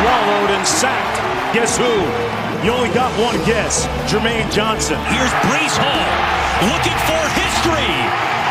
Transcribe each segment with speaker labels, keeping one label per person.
Speaker 1: swallowed, and sacked. Guess who? You only got one guess. Jermaine Johnson.
Speaker 2: Here's Breece Hall looking for history.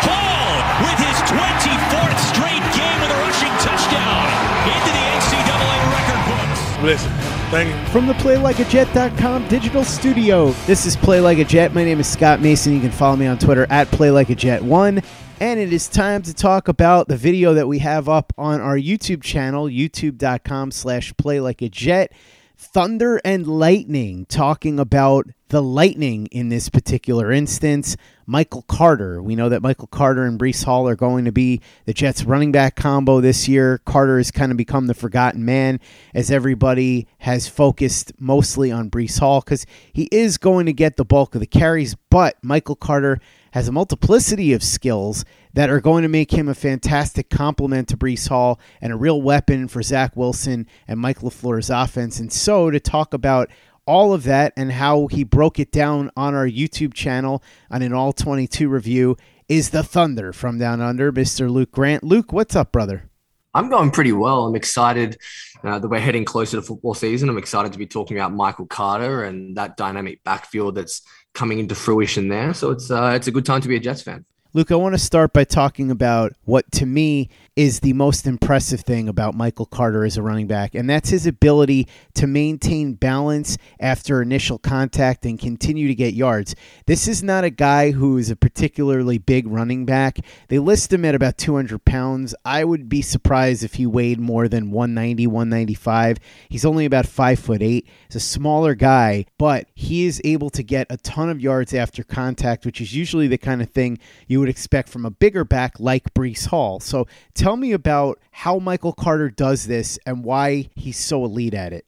Speaker 2: Hall with his 24th straight game with a rushing touchdown into the NCAA record books.
Speaker 3: Listen, thank you.
Speaker 4: From the PlayLikeAJet.com digital studio, this is Play Like a Jet. My name is Scott Mason. You can follow me on Twitter at PlayLikeAJet1. And it is time to talk about the video that we have up on our YouTube channel, youtube.com slash PlayLikeAJet. Thunder and Lightning talking about the Lightning in this particular instance. Michael Carter. We know that Michael Carter and Breece Hall are going to be the Jets running back combo this year. Carter has kind of become the forgotten man as everybody has focused mostly on Breece Hall because he is going to get the bulk of the carries, but Michael Carter has a multiplicity of skills that are going to make him a fantastic complement to Breece Hall and a real weapon for Zach Wilson and Mike LaFleur's offense. And so to talk about all of that and how he broke it down on our YouTube channel on an all 22 review is the Thunder from Down Under, Mr. Luke Grant. Luke, what's up, brother?
Speaker 5: I'm going pretty well. I'm excited uh, that we're heading closer to football season. I'm excited to be talking about Michael Carter and that dynamic backfield that's coming into fruition there. So it's uh, it's a good time to be a Jets fan.
Speaker 4: Luke, I want to start by talking about what to me is the most impressive thing about Michael Carter as a running back, and that's his ability to maintain balance after initial contact and continue to get yards. This is not a guy who is a particularly big running back. They list him at about 200 pounds. I would be surprised if he weighed more than 190, 195. He's only about five foot eight. He's a smaller guy, but he is able to get a ton of yards after contact, which is usually the kind of thing you would expect from a bigger back like Breece Hall. So tell me about how Michael Carter does this and why he's so elite at it.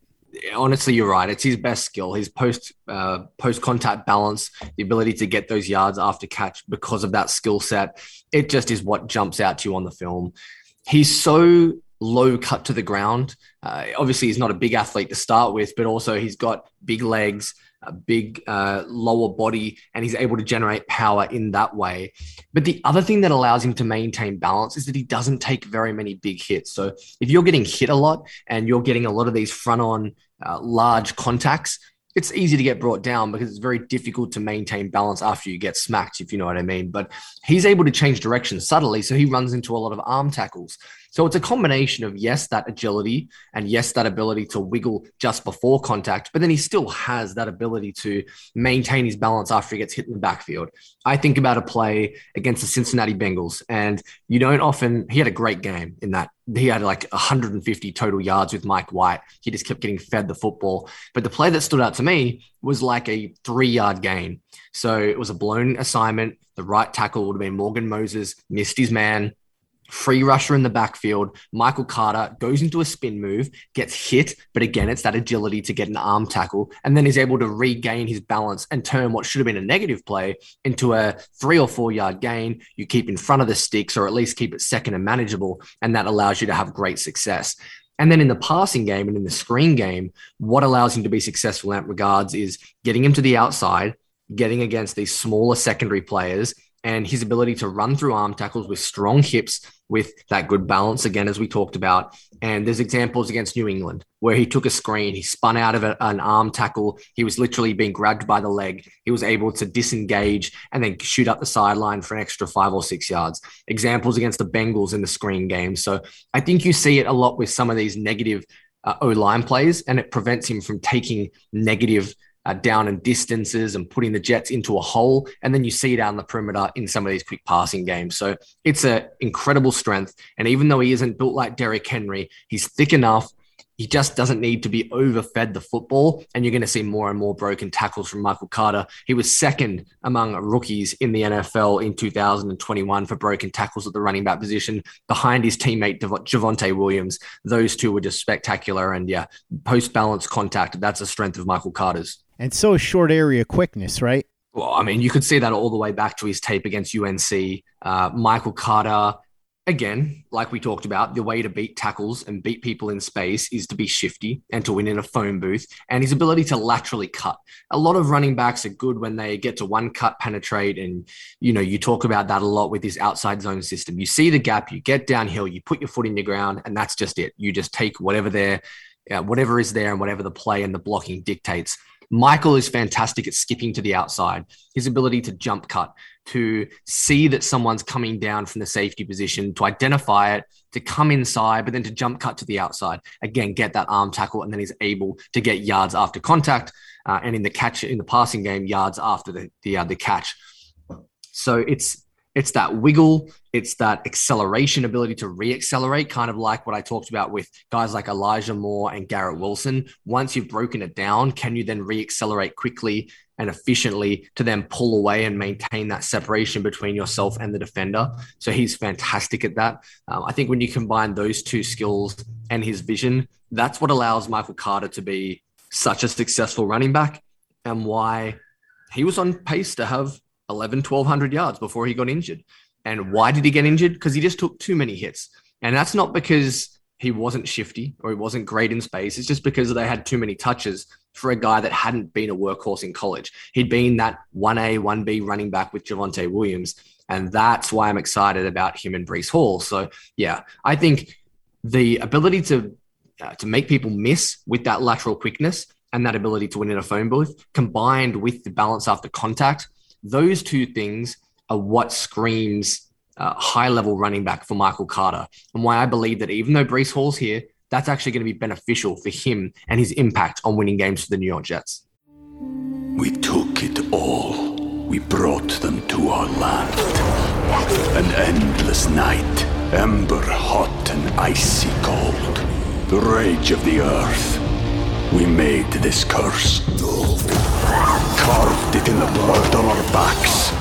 Speaker 5: Honestly, you're right. It's his best skill. His post uh, post contact balance, the ability to get those yards after catch because of that skill set. It just is what jumps out to you on the film. He's so low cut to the ground. Uh, obviously, he's not a big athlete to start with, but also he's got big legs, a big uh, lower body, and he's able to generate power in that way. But the other thing that allows him to maintain balance is that he doesn't take very many big hits. So if you're getting hit a lot and you're getting a lot of these front on uh, large contacts, it's easy to get brought down because it's very difficult to maintain balance after you get smacked, if you know what I mean. But he's able to change direction subtly. So he runs into a lot of arm tackles. So it's a combination of yes, that agility and yes, that ability to wiggle just before contact, but then he still has that ability to maintain his balance after he gets hit in the backfield. I think about a play against the Cincinnati Bengals, and you don't often, he had a great game in that. He had like 150 total yards with Mike White. He just kept getting fed the football. But the play that stood out to me was like a three yard gain. So it was a blown assignment. The right tackle would have been Morgan Moses, missed his man free rusher in the backfield. Michael Carter goes into a spin move, gets hit, but again, it's that agility to get an arm tackle, and then is able to regain his balance and turn what should have been a negative play into a three or four yard gain. You keep in front of the sticks, or at least keep it second and manageable, and that allows you to have great success. And then in the passing game and in the screen game, what allows him to be successful in that regards is getting him to the outside, getting against these smaller secondary players, and his ability to run through arm tackles with strong hips, with that good balance, again, as we talked about. And there's examples against New England where he took a screen, he spun out of a, an arm tackle, he was literally being grabbed by the leg, he was able to disengage and then shoot up the sideline for an extra five or six yards. Examples against the Bengals in the screen game. So I think you see it a lot with some of these negative uh, O line plays, and it prevents him from taking negative uh, down and distances and putting the Jets into a hole. And then you see down the perimeter in some of these quick passing games. So it's an incredible strength. And even though he isn't built like Derrick Henry, he's thick enough he just doesn't need to be overfed the football. And you're going to see more and more broken tackles from Michael Carter. He was second among rookies in the NFL in 2021 for broken tackles at the running back position behind his teammate Javonte Williams. Those two were just spectacular. And yeah, post balance contact, that's a strength of Michael Carter's.
Speaker 4: And so short area quickness, right?
Speaker 5: Well, I mean, you could see that all the way back to his tape against UNC. Uh, Michael Carter again, like we talked about, the way to beat tackles and beat people in space is to be shifty and to win in a phone booth and his ability to laterally cut. A lot of running backs are good when they get to one cut penetrate. And, you know, you talk about that a lot with this outside zone system. You see the gap, you get downhill, you put your foot in your ground, and that's just it. You just take whatever there, uh, whatever is there and whatever the play and the blocking dictates. Michael is fantastic at skipping to the outside. His ability to jump cut, to see that someone's coming down from the safety position, to identify it, to come inside, but then to jump cut to the outside. Again, get that arm tackle, and then he's able to get yards after contact, uh, and in the catch in the passing game, yards after the the, uh, the catch. So it's it's that wiggle, it's that acceleration ability to re-accelerate, kind of like what I talked about with guys like Elijah Moore and Garrett Wilson. Once you've broken it down, can you then re-accelerate quickly and efficiently to then pull away and maintain that separation between yourself and the defender? So he's fantastic at that. Um, I think when you combine those two skills and his vision, that's what allows Michael Carter to be such a successful running back and why he was on pace to have 11, 1200 yards before he got injured. And why did he get injured? Because he just took too many hits. And that's not because he wasn't shifty or he wasn't great in space. It's just because they had too many touches for a guy that hadn't been a workhorse in college. He'd been that 1A, 1B running back with Javonte Williams. And that's why I'm excited about him and Breece Hall. So, yeah, I think the ability to uh, to make people miss with that lateral quickness and that ability to win in a phone booth combined with the balance after contact those two things are what screams uh, high level running back for Michael Carter, and why I believe that even though Breece Hall's here, that's actually going to be beneficial for him and his impact on winning games for the New York Jets.
Speaker 6: We took it all. We brought them to our land. An endless night, ember hot and icy cold. The rage of the earth. We made this curse carved it in the blood on our backs.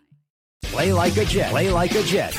Speaker 7: Play like a Jet. Play like a Jet.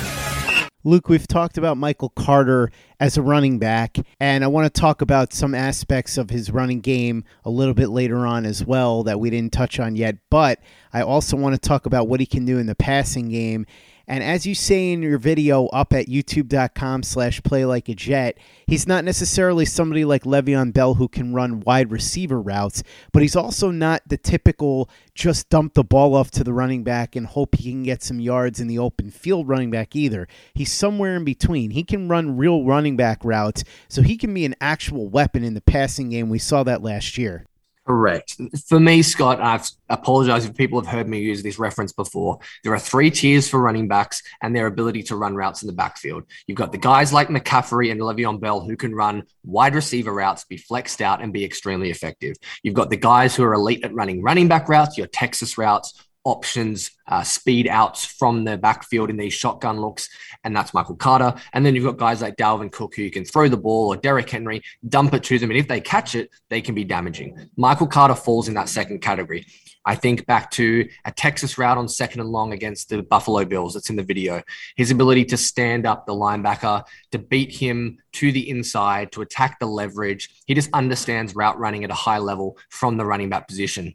Speaker 4: Luke, we've talked about Michael Carter as a running back, and I want to talk about some aspects of his running game a little bit later on as well that we didn't touch on yet. But I also want to talk about what he can do in the passing game and as you say in your video up at youtube.com slash play like a jet, he's not necessarily somebody like Le'Veon Bell who can run wide receiver routes, but he's also not the typical just dump the ball off to the running back and hope he can get some yards in the open field running back either. He's somewhere in between. He can run real running back routes, so he can be an actual weapon in the passing game. We saw that last year.
Speaker 5: Correct. For me, Scott, I've apologized if people have heard me use this reference before. There are three tiers for running backs and their ability to run routes in the backfield. You've got the guys like McCaffrey and Le'Veon Bell who can run wide receiver routes, be flexed out, and be extremely effective. You've got the guys who are elite at running running back routes, your Texas routes, options, uh, speed outs from the backfield in these shotgun looks, and that's Michael Carter. And then you've got guys like Dalvin Cook who you can throw the ball or Derrick Henry, dump it to them, and if they catch it, they can be damaging. Michael Carter falls in that second category. I think back to a Texas route on second and long against the Buffalo Bills that's in the video. His ability to stand up the linebacker, to beat him to the inside, to attack the leverage. He just understands route running at a high level from the running back position.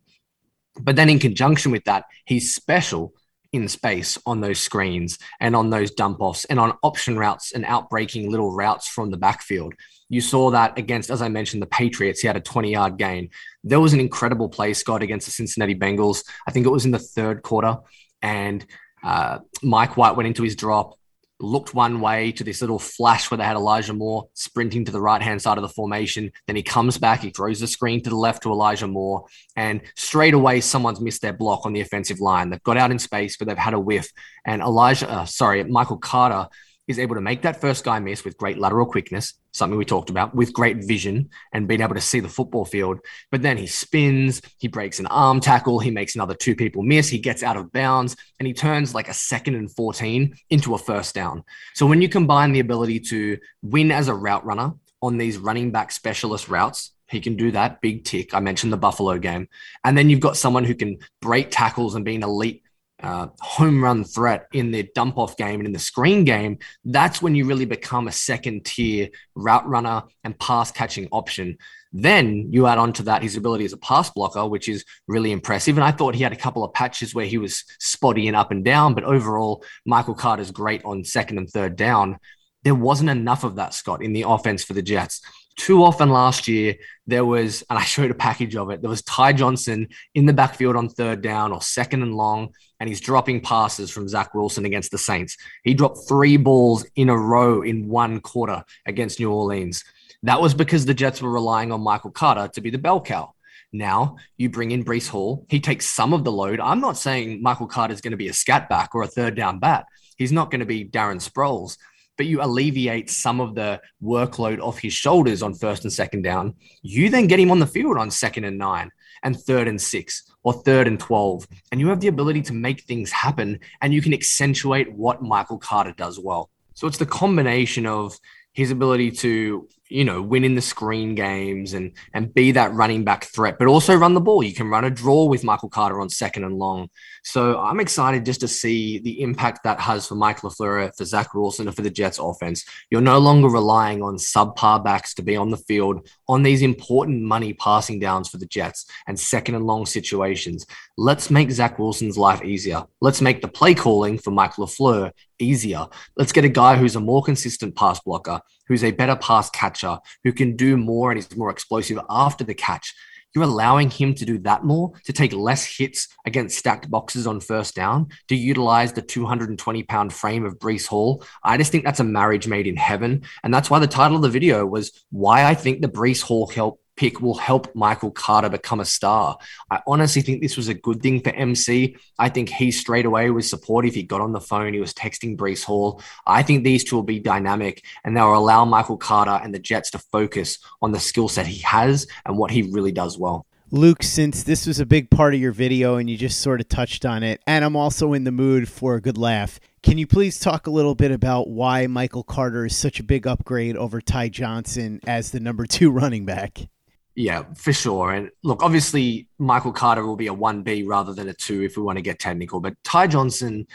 Speaker 5: But then in conjunction with that, he's special in space on those screens and on those dump offs and on option routes and outbreaking little routes from the backfield. You saw that against, as I mentioned, the Patriots. He had a 20 yard gain. There was an incredible play, Scott, against the Cincinnati Bengals. I think it was in the third quarter. And uh, Mike White went into his drop looked one way to this little flash where they had Elijah Moore sprinting to the right hand side of the formation. Then he comes back, he throws the screen to the left to Elijah Moore, and straight away someone's missed their block on the offensive line. They've got out in space, but they've had a whiff. And Elijah, uh, sorry, Michael Carter is able to make that first guy miss with great lateral quickness, something we talked about, with great vision and being able to see the football field. But then he spins, he breaks an arm tackle, he makes another two people miss, he gets out of bounds, and he turns like a second and 14 into a first down. So when you combine the ability to win as a route runner on these running back specialist routes, he can do that big tick. I mentioned the Buffalo game. And then you've got someone who can break tackles and be an elite uh, home run threat in the dump off game and in the screen game, that's when you really become a second tier route runner and pass catching option. Then you add on to that his ability as a pass blocker, which is really impressive. And I thought he had a couple of patches where he was spotty and up and down, but overall, Michael Carter's great on second and third down. There wasn't enough of that, Scott, in the offense for the Jets too often last year there was and i showed a package of it there was ty johnson in the backfield on third down or second and long and he's dropping passes from zach wilson against the saints he dropped three balls in a row in one quarter against new orleans that was because the jets were relying on michael carter to be the bell cow now you bring in Breece Hall. He takes some of the load. I'm not saying Michael Carter is going to be a scat back or a third down bat. He's not going to be Darren Sproles but you alleviate some of the workload off his shoulders on first and second down. You then get him on the field on second and nine and third and six or third and 12. And you have the ability to make things happen and you can accentuate what Michael Carter does well. So it's the combination of his ability to you know win in the screen games and and be that running back threat but also run the ball. You can run a draw with michael carter on second and long. So i'm excited just to see the impact that has for mike LaFleur, for zach wilson and for the jets offense. You're no longer relying on subpar backs to be on the field on these important money passing downs for the jets and second and long situations. Let's make zach wilson's life easier. Let's make the play calling for mike LaFleur easier let's get a guy who's a more consistent pass blocker who's a better pass catcher, who can do more and is more explosive after the catch, you're allowing him to do that more, to take less hits against stacked boxes on first down, to utilize the 220 pound frame of Breece Hall. I just think that's a marriage made in heaven. And that's why the title of the video was why I think the Breece Hall help pick will help Michael Carter become a star. I honestly think this was a good thing for MC. I think he straight away was supportive. He got on the phone, he was texting Breece Hall. I think these two will be dynamic and they'll allow Michael Carter and the Jets to focus on the skill set he has and what he really does well.
Speaker 4: Luke, since this was a big part of your video and you just sort of touched on it, and I'm also in the mood for a good laugh, can you please talk a little bit about why Michael Carter is such a big upgrade over Ty Johnson as the number two running back?
Speaker 5: Yeah, for sure. And look, obviously, Michael Carter will be a 1B rather than a 2 if we want to get technical. But Ty Johnson,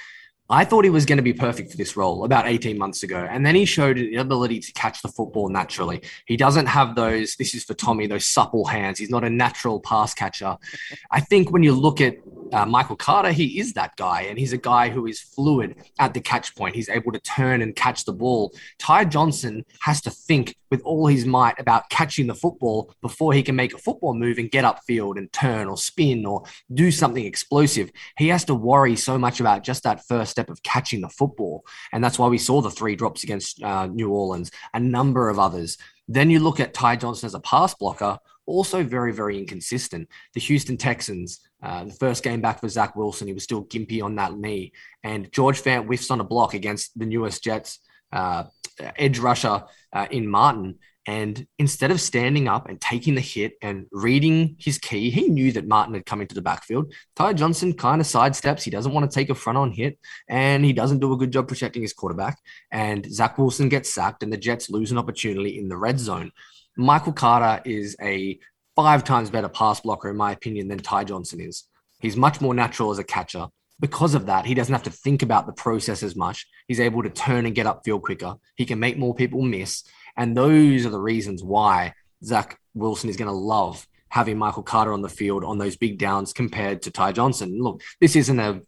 Speaker 5: I thought he was going to be perfect for this role about 18 months ago. And then he showed the ability to catch the football naturally. He doesn't have those, this is for Tommy, those supple hands. He's not a natural pass catcher. I think when you look at uh, Michael Carter, he is that guy, and he's a guy who is fluid at the catch point. He's able to turn and catch the ball. Ty Johnson has to think with all his might about catching the football before he can make a football move and get upfield and turn or spin or do something explosive. He has to worry so much about just that first step of catching the football, and that's why we saw the three drops against uh, New Orleans, a number of others. Then you look at Ty Johnson as a pass blocker, also very, very inconsistent. The Houston Texans, uh, the first game back for Zach Wilson, he was still gimpy on that knee. And George Fant whiffs on a block against the newest Jets uh, edge rusher uh, in Martin. And instead of standing up and taking the hit and reading his key, he knew that Martin had come into the backfield. Ty Johnson kind of sidesteps. He doesn't want to take a front on hit and he doesn't do a good job protecting his quarterback. And Zach Wilson gets sacked and the Jets lose an opportunity in the red zone. Michael Carter is a five times better pass blocker, in my opinion, than Ty Johnson is. He's much more natural as a catcher. Because of that, he doesn't have to think about the process as much. He's able to turn and get upfield quicker. He can make more people miss. And those are the reasons why Zach Wilson is going to love having Michael Carter on the field on those big downs compared to Ty Johnson. Look, this isn't a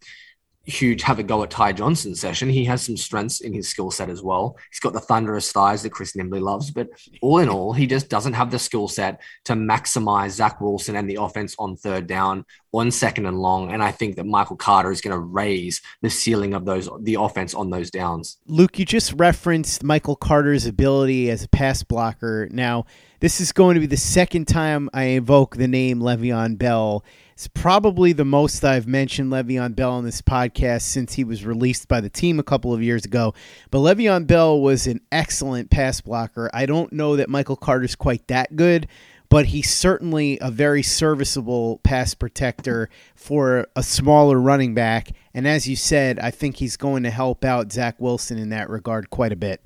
Speaker 5: huge have a go at Ty Johnson session. He has some strengths in his skill set as well. He's got the thunderous thighs that Chris Nimbley loves, but all in all, he just doesn't have the skill set to maximize Zach Wilson and the offense on third down, on second and long. And I think that Michael Carter is going to raise the ceiling of those the offense on those downs.
Speaker 4: Luke, you just referenced Michael Carter's ability as a pass blocker. Now, this is going to be the second time I invoke the name Le'Veon Bell it's probably the most I've mentioned Le'Veon Bell on this podcast since he was released by the team a couple of years ago. But Le'Veon Bell was an excellent pass blocker. I don't know that Michael Carter's quite that good, but he's certainly a very serviceable pass protector for a smaller running back. And as you said, I think he's going to help out Zach Wilson in that regard quite a bit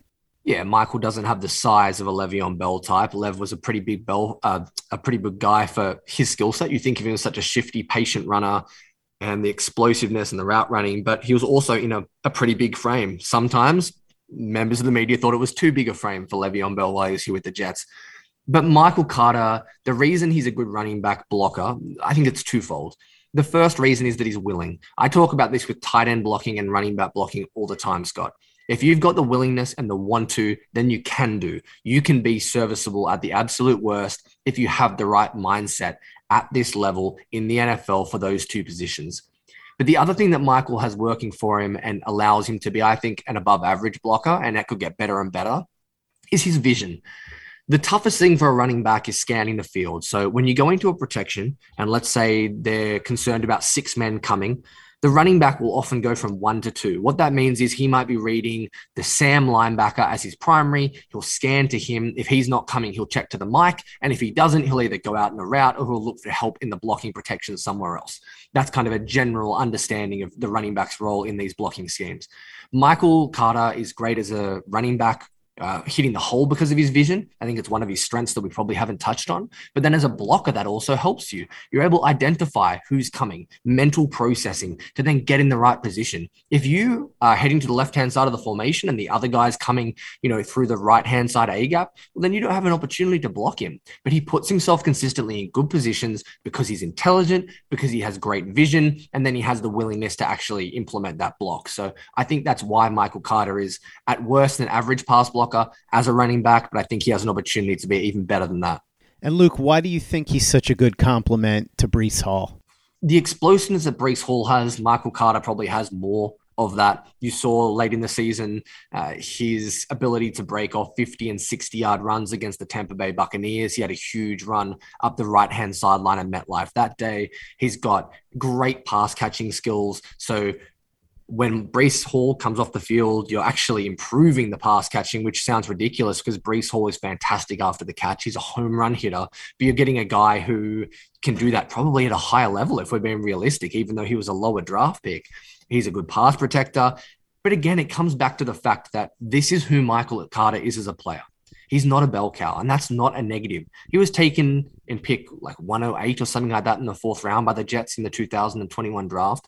Speaker 5: yeah, Michael doesn't have the size of a Le'Veon Bell type. Lev was a pretty big bell, uh, a pretty big guy for his skill set. You think of him as such a shifty, patient runner and the explosiveness and the route running, but he was also in a, a pretty big frame. Sometimes members of the media thought it was too big a frame for Le'Veon Bell while he was here with the Jets. But Michael Carter, the reason he's a good running back blocker, I think it's twofold. The first reason is that he's willing. I talk about this with tight end blocking and running back blocking all the time, Scott. If you've got the willingness and the want to, then you can do. You can be serviceable at the absolute worst if you have the right mindset at this level in the NFL for those two positions. But the other thing that Michael has working for him and allows him to be, I think, an above average blocker, and that could get better and better, is his vision. The toughest thing for a running back is scanning the field. So when you go into a protection, and let's say they're concerned about six men coming, the running back will often go from one to two. What that means is he might be reading the Sam linebacker as his primary. He'll scan to him. If he's not coming, he'll check to the mic. And if he doesn't, he'll either go out in a route or he'll look for help in the blocking protection somewhere else. That's kind of a general understanding of the running back's role in these blocking schemes. Michael Carter is great as a running back uh, hitting the hole because of his vision. I think it's one of his strengths that we probably haven't touched on. But then as a blocker, that also helps you. You're able to identify who's coming, mental processing to then get in the right position. If you are heading to the left hand side of the formation and the other guy's coming, you know, through the right hand side A gap, well, then you don't have an opportunity to block him. But he puts himself consistently in good positions because he's intelligent, because he has great vision, and then he has the willingness to actually implement that block. So I think that's why Michael Carter is at worst an average pass blocker as a running back, but I think he has an opportunity to be even better than that.
Speaker 4: And Luke, why do you think he's such a good complement to Breece Hall?
Speaker 5: The explosiveness that Breece Hall has, Michael Carter probably has more of that. You saw late in the season uh, his ability to break off 50 and 60 yard runs against the Tampa Bay Buccaneers. He had a huge run up the right hand sideline at MetLife that day. He's got great pass catching skills. So when Breece Hall comes off the field, you're actually improving the pass catching, which sounds ridiculous because Breece Hall is fantastic after the catch. He's a home run hitter, but you're getting a guy who can do that probably at a higher level if we're being realistic, even though he was a lower draft pick. He's a good pass protector. But again, it comes back to the fact that this is who Michael Carter is as a player. He's not a bell cow, and that's not a negative. He was taken in pick like 108 or something like that in the fourth round by the Jets in the 2021 draft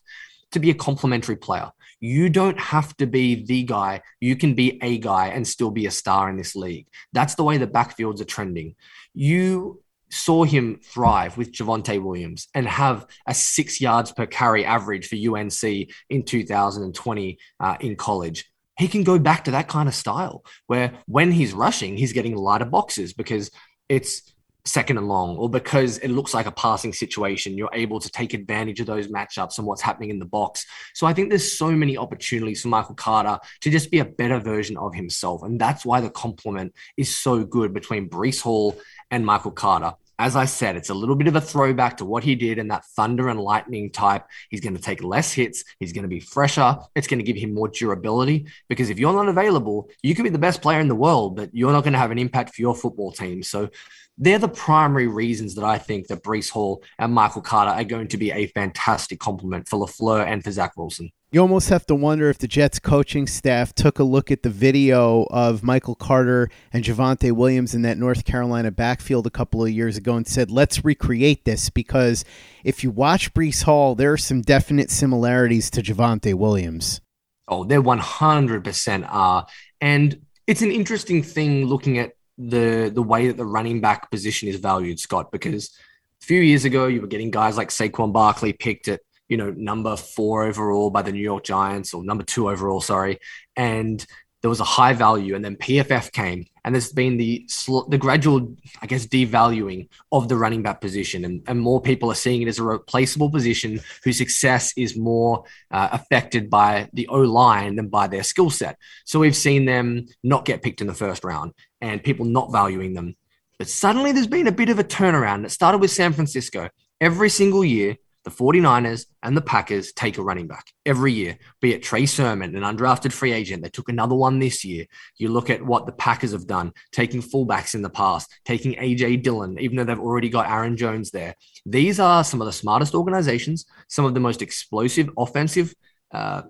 Speaker 5: to be a complementary player. You don't have to be the guy. You can be a guy and still be a star in this league. That's the way the backfields are trending. You saw him thrive with Javonte Williams and have a six yards per carry average for UNC in 2020 uh, in college. He can go back to that kind of style where when he's rushing, he's getting lighter boxes because it's second and long, or because it looks like a passing situation, you're able to take advantage of those matchups and what's happening in the box. So I think there's so many opportunities for Michael Carter to just be a better version of himself. And that's why the complement is so good between Breece Hall and Michael Carter as I said, it's a little bit of a throwback to what he did in that thunder and lightning type. He's going to take less hits. He's going to be fresher. It's going to give him more durability because if you're not available, you could be the best player in the world, but you're not going to have an impact for your football team. So they're the primary reasons that I think that Breece Hall and Michael Carter are going to be a fantastic complement for LaFleur and for Zach Wilson.
Speaker 4: You almost have to wonder if the Jets coaching staff took a look at the video of Michael Carter and Javonte Williams in that North Carolina backfield a couple of years ago and said, let's recreate this because if you watch Breece Hall, there are some definite similarities to Javonte Williams.
Speaker 5: Oh, there 100% are. And it's an interesting thing looking at the the way that the running back position is valued, Scott, because a few years ago you were getting guys like Saquon Barkley picked at you know number four overall by the New York Giants or number two overall, sorry, and there was a high value, and then PFF came, and there's been the the gradual, I guess, devaluing of the running back position, and, and more people are seeing it as a replaceable position whose success is more uh, affected by the O line than by their skill set. So we've seen them not get picked in the first round, and people not valuing them. But suddenly, there's been a bit of a turnaround. It started with San Francisco. Every single year, the 49ers and the Packers take a running back every year, be it Trey Sermon, an undrafted free agent. They took another one this year. You look at what the Packers have done, taking fullbacks in the past, taking AJ Dillon, even though they've already got Aaron Jones there. These are some of the smartest organizations, some of the most explosive offensive uh,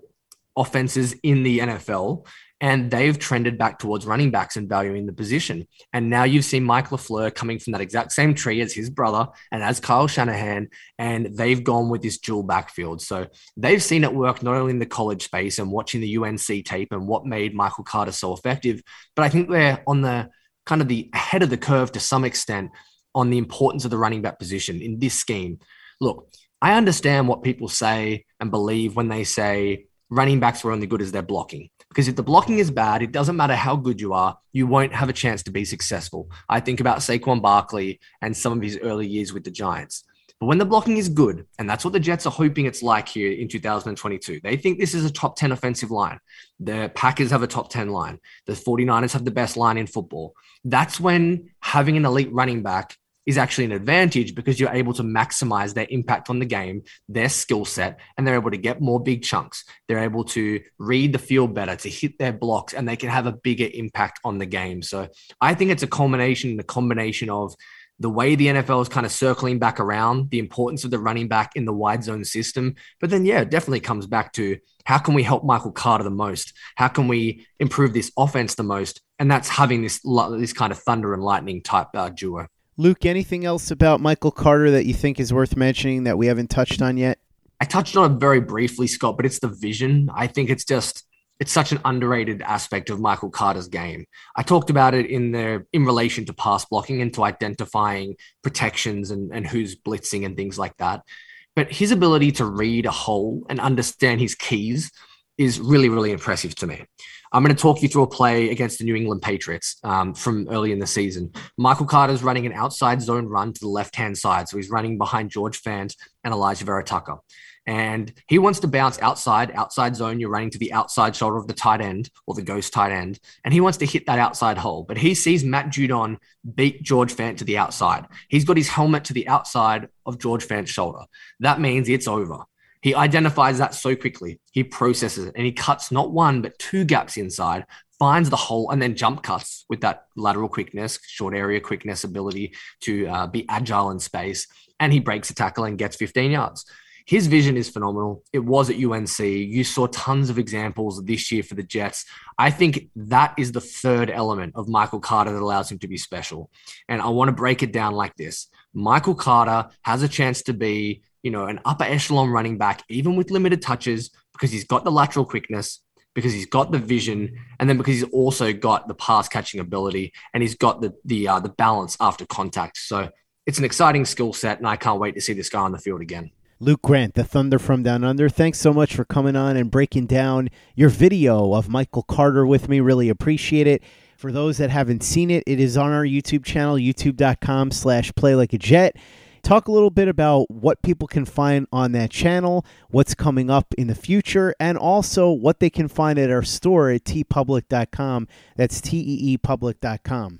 Speaker 5: offenses in the NFL and they've trended back towards running backs and valuing the position. And now you've seen Mike LaFleur coming from that exact same tree as his brother and as Kyle Shanahan, and they've gone with this dual backfield. So they've seen it work not only in the college space and watching the UNC tape and what made Michael Carter so effective, but I think they're on the kind of the ahead of the curve to some extent on the importance of the running back position in this scheme. Look, I understand what people say and believe when they say running backs are only good as their blocking. Because if the blocking is bad, it doesn't matter how good you are, you won't have a chance to be successful. I think about Saquon Barkley and some of his early years with the Giants. But when the blocking is good, and that's what the Jets are hoping it's like here in 2022, they think this is a top 10 offensive line. The Packers have a top 10 line. The 49ers have the best line in football. That's when having an elite running back is actually an advantage because you're able to maximize their impact on the game, their skill set, and they're able to get more big chunks. They're able to read the field better, to hit their blocks, and they can have a bigger impact on the game. So I think it's a culmination, the combination of the way the NFL is kind of circling back around, the importance of the running back in the wide zone system. But then, yeah, it definitely comes back to how can we help Michael Carter the most? How can we improve this offense the most? And that's having this this kind of thunder and lightning type uh, duo.
Speaker 4: Luke, anything else about Michael Carter that you think is worth mentioning that we haven't touched on yet?
Speaker 5: I touched on it very briefly, Scott, but it's the vision. I think it's just it's such an underrated aspect of Michael Carter's game. I talked about it in the in relation to pass blocking and to identifying protections and, and who's blitzing and things like that. But his ability to read a hole and understand his keys is really, really impressive to me. I'm going to talk you through a play against the New England Patriots um, from early in the season. Michael Carter's running an outside zone run to the left hand side. So he's running behind George Fant and Alijah Vera-Tucker and he wants to bounce outside, outside zone. You're running to the outside shoulder of the tight end or the ghost tight end, and he wants to hit that outside hole. But he sees Matt Judon beat George Fant to the outside. He's got his helmet to the outside of George Fant's shoulder. That means it's over. He identifies that so quickly. He processes it and he cuts not one, but two gaps inside, finds the hole, and then jump cuts with that lateral quickness, short area quickness ability to uh, be agile in space. And he breaks a tackle and gets 15 yards. His vision is phenomenal. It was at UNC. You saw tons of examples this year for the Jets. I think that is the third element of Michael Carter that allows him to be special. And I want to break it down like this Michael Carter has a chance to be, you know, an upper echelon running back, even with limited touches, because he's got the lateral quickness, because he's got the vision, and then because he's also got the pass catching ability, and he's got the the uh, the balance after contact. So it's an exciting skill set, and I can't wait to see this guy on the field again.
Speaker 4: Luke Grant, the Thunder from Down Under. Thanks so much for coming on and breaking down your video of Michael Carter with me. Really appreciate it. For those that haven't seen it, it is on our YouTube channel, youtube.com slash play like a jet. Talk a little bit about what people can find on that channel, what's coming up in the future, and also what they can find at our store at teepublic.com. That's T-E-E public.com.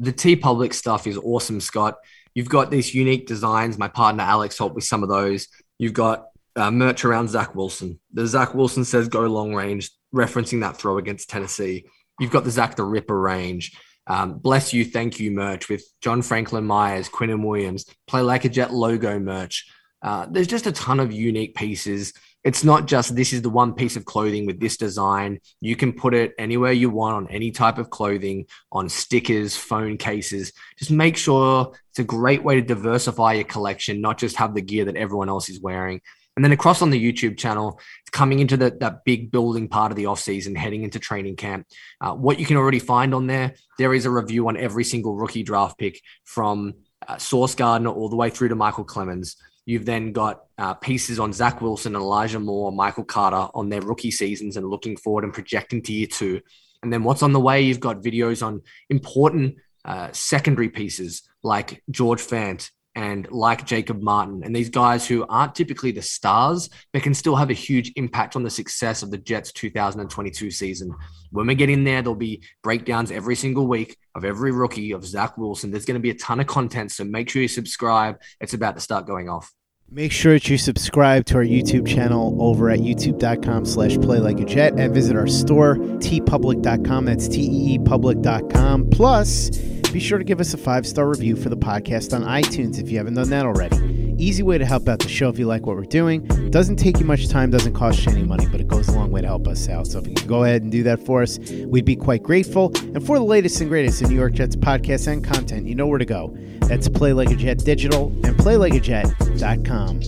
Speaker 5: The TeePublic stuff is awesome, Scott. You've got these unique designs. My partner Alex helped with some of those. You've got uh, merch around Zach Wilson. The Zach Wilson says go long range, referencing that throw against Tennessee. You've got the Zach the Ripper range. Um, bless you, thank you merch with John Franklin Myers, Quinnen Williams, Play Like a Jet logo merch. Uh, there's just a ton of unique pieces it's not just this is the one piece of clothing with this design. You can put it anywhere you want on any type of clothing, on stickers, phone cases. Just make sure it's a great way to diversify your collection, not just have the gear that everyone else is wearing. And then across on the YouTube channel, coming into the, that big building part of the off season, heading into training camp. Uh, what you can already find on there, there is a review on every single rookie draft pick from uh, Sauce Gardner all the way through to Michael Clemons. You've then got uh, pieces on Zach Wilson Elijah Moore, Michael Carter on their rookie seasons and looking forward and projecting to year two. And then what's on the way? You've got videos on important uh, secondary pieces like George Fant and like Jacob Martin, and these guys who aren't typically the stars, but can still have a huge impact on the success of the Jets 2022 season. When we get in there, there'll be breakdowns every single week of every rookie of Zach Wilson. There's going to be a ton of content, so make sure you subscribe. It's about to start going off.
Speaker 4: Make sure that you subscribe to our YouTube channel over at youtube.com slash play like a jet and visit our store, teepublic.com. That's T-E-E public.com. Plus, be sure to give us a five-star review for the podcast on iTunes if you haven't done that already. Easy way to help out the show if you like what we're doing. Doesn't take you much time, doesn't cost you any money, but it goes a long way to help us out. So if you can go ahead and do that for us, we'd be quite grateful. And for the latest and greatest in New York Jets podcasts and content, you know where to go. That's Play Like a Jet Digital and PlayLikeAJet.com.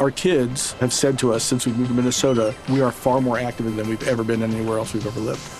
Speaker 8: Our kids have said to us since we moved to Minnesota, we are far more active than we've ever been anywhere else we've ever lived.